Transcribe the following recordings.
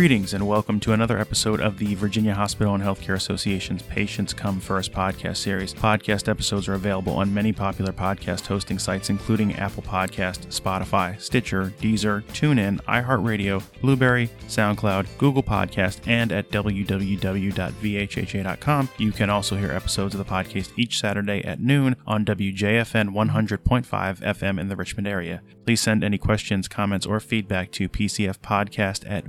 Greetings and welcome to another episode of the Virginia Hospital and Healthcare Association's Patients Come First podcast series. Podcast episodes are available on many popular podcast hosting sites, including Apple Podcast, Spotify, Stitcher, Deezer, TuneIn, iHeartRadio, Blubrry, SoundCloud, Google Podcast, and at www.vhha.com. You can also hear episodes of the podcast each Saturday at noon on WJFN 100.5 FM in the Richmond area. Please send any questions, comments, or feedback to pcfpodcast at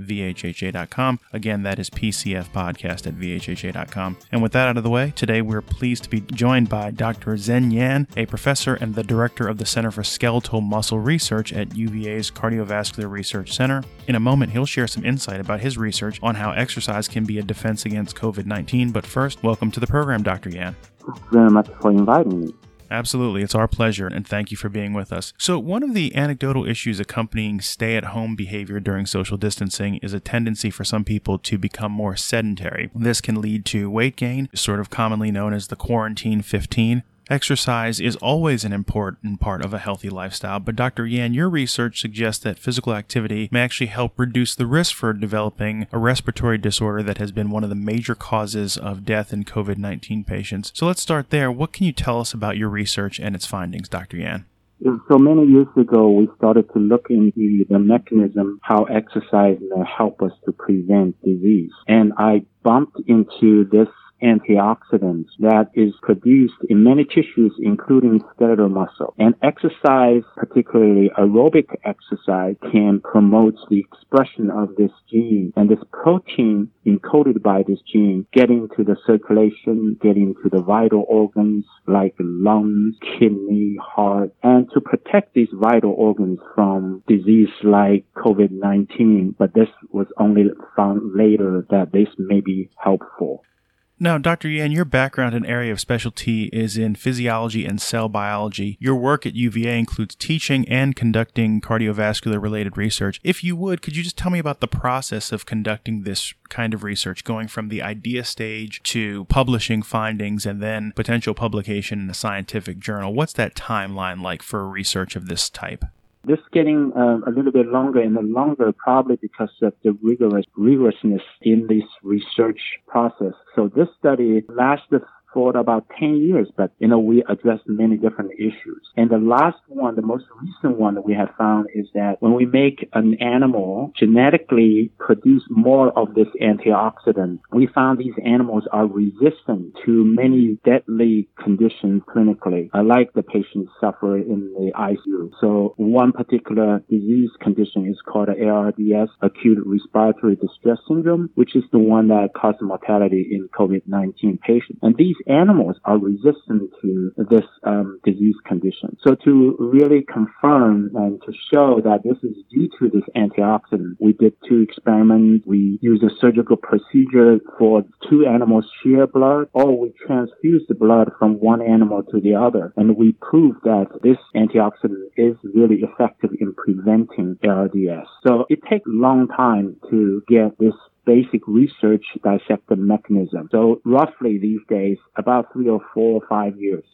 vhha.com. Again, that is pcfpodcast at vhha.com. And with that out of the way, today we're pleased to be joined by Dr. Zhen Yan, a professor and the director of the Center for Skeletal Muscle Research at UVA's Cardiovascular Research Center. In a moment, he'll share some insight about his research on how exercise can be a defense against COVID 19. But first, welcome to the program, Dr. Yan. Thank you very much for inviting me. Absolutely. It's our pleasure, and thank you for being with us. So, one of the anecdotal issues accompanying stay at home behavior during social distancing is a tendency for some people to become more sedentary. This can lead to weight gain, sort of commonly known as the quarantine 15. Exercise is always an important part of a healthy lifestyle, but Dr. Yan, your research suggests that physical activity may actually help reduce the risk for developing a respiratory disorder that has been one of the major causes of death in COVID 19 patients. So let's start there. What can you tell us about your research and its findings, Dr. Yan? So many years ago, we started to look into the mechanism how exercise may help us to prevent disease. And I bumped into this antioxidants that is produced in many tissues, including skeletal muscle. And exercise, particularly aerobic exercise, can promote the expression of this gene. And this protein encoded by this gene getting to the circulation, getting to the vital organs like lungs, kidney, heart, and to protect these vital organs from disease like COVID-19. But this was only found later that this may be helpful. Now, Dr. Yan, your background and area of specialty is in physiology and cell biology. Your work at UVA includes teaching and conducting cardiovascular related research. If you would, could you just tell me about the process of conducting this kind of research, going from the idea stage to publishing findings and then potential publication in a scientific journal? What's that timeline like for research of this type? This getting uh, a little bit longer and longer probably because of the rigorous rigorousness in this research process. So this study lasted for about 10 years, but you know, we addressed many different issues. And the last one, the most recent one that we have found is that when we make an animal genetically produce more of this antioxidant, we found these animals are resistant to many deadly conditions clinically, like the patients suffer in the ICU. So one particular disease condition is called ARDS, acute respiratory distress syndrome, which is the one that causes mortality in COVID-19 patients. And these animals are resistant to this um, disease condition. So to really confirm and to show that this is due to this antioxidant, we did two experiments. We used a surgical procedure for two animals share blood, or we transfused the blood from one animal to the other, and we proved that this antioxidant is really effective in preventing ARDS. So it takes a long time to get this basic research dissect the mechanism. So roughly these days, about three or four or five years.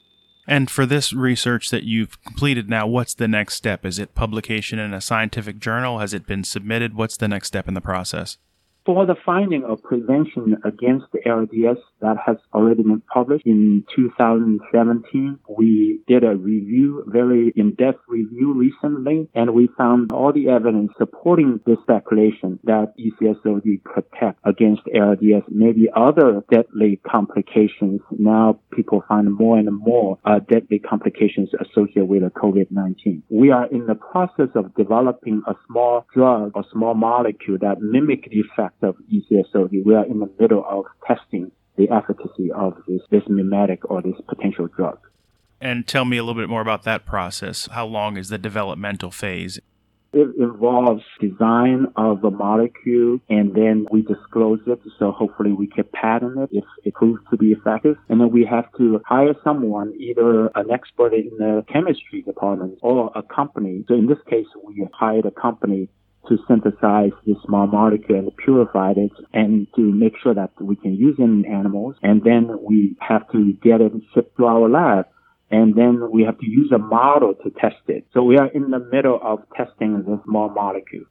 And for this research that you've completed now, what's the next step? Is it publication in a scientific journal? Has it been submitted? What's the next step in the process? For the finding of prevention against ARDS that has already been published in 2017, we did a review, very in-depth review recently, and we found all the evidence supporting this speculation that ECSOD protect against ARDS, maybe other deadly complications. Now people find more and more uh, deadly complications associated with COVID-19. We are in the process of developing a small drug or small molecule that mimic the effect of ECSOD, we are in the middle of testing the efficacy of this, this mimetic or this potential drug. And tell me a little bit more about that process. How long is the developmental phase? It involves design of the molecule and then we disclose it. So hopefully we can patent it if it proves to be effective. And then we have to hire someone, either an expert in the chemistry department or a company. So in this case, we hired a company to synthesize this small molecule purify it and to make sure that we can use it in animals. And then we have to get it shipped to our lab. And then we have to use a model to test it. So we are in the middle of testing this small molecule.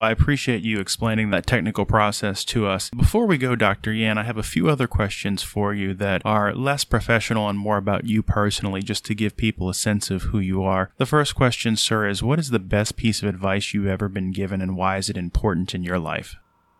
I appreciate you explaining that technical process to us. Before we go, Dr. Yan, I have a few other questions for you that are less professional and more about you personally, just to give people a sense of who you are. The first question, sir, is what is the best piece of advice you've ever been given and why is it important in your life?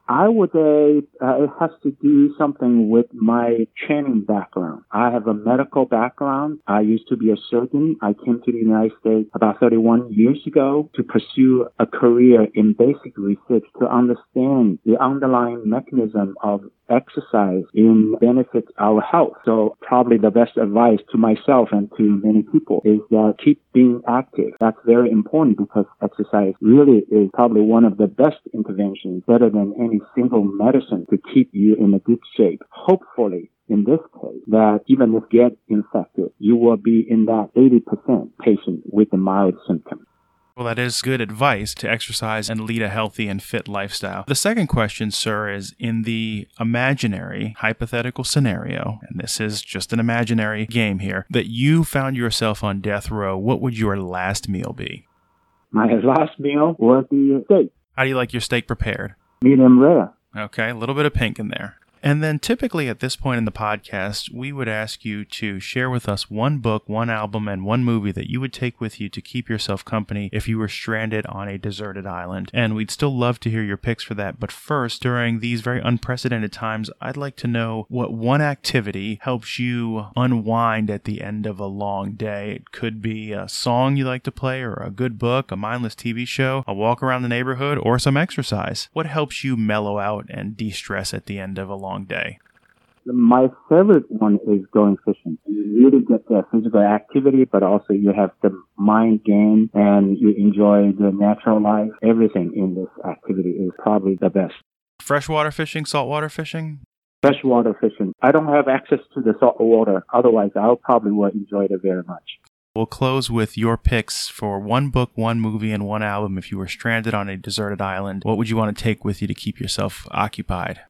I would say uh, it has to do something with my training background. I have a medical background. I used to be a surgeon. I came to the United States about 31 years ago to pursue a career in basic research to understand the underlying mechanism of exercise in benefits our health. So probably the best advice to myself and to many people is that keep being active. That's very important because exercise really is probably one of the best interventions, better than any single medicine to keep you in a good shape. Hopefully, in this case, that even if you get infected, you will be in that 80% patient with a mild symptom. Well, that is good advice to exercise and lead a healthy and fit lifestyle. The second question, sir, is in the imaginary hypothetical scenario, and this is just an imaginary game here, that you found yourself on death row, what would your last meal be? My last meal would be steak. How do you like your steak prepared? Medium rare. Okay, a little bit of pink in there. And then typically at this point in the podcast, we would ask you to share with us one book, one album, and one movie that you would take with you to keep yourself company if you were stranded on a deserted island. And we'd still love to hear your picks for that. But first, during these very unprecedented times, I'd like to know what one activity helps you unwind at the end of a long day. It could be a song you like to play, or a good book, a mindless TV show, a walk around the neighborhood, or some exercise. What helps you mellow out and de stress at the end of a long long day? My favorite one is going fishing. You really get the physical activity, but also you have the mind game and you enjoy the natural life. Everything in this activity is probably the best. Freshwater fishing, saltwater fishing? Freshwater fishing. I don't have access to the salt water. Otherwise, I probably would enjoy it very much. We'll close with your picks for one book, one movie, and one album. If you were stranded on a deserted island, what would you want to take with you to keep yourself occupied?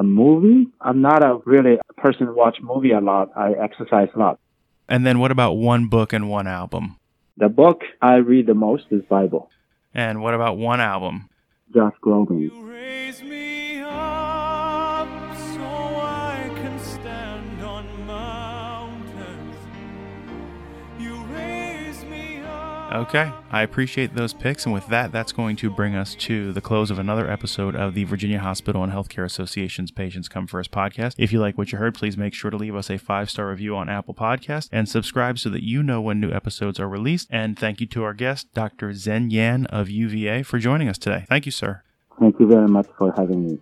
A movie. I'm not a really a person who watch movie a lot. I exercise a lot. And then what about one book and one album? The book I read the most is Bible. And what about one album? Josh Groban. Okay, I appreciate those picks, and with that, that's going to bring us to the close of another episode of the Virginia Hospital and Healthcare Association's Patients Come First podcast. If you like what you heard, please make sure to leave us a five star review on Apple Podcast and subscribe so that you know when new episodes are released. And thank you to our guest, Dr. Zhen Yan of UVA, for joining us today. Thank you, sir. Thank you very much for having me.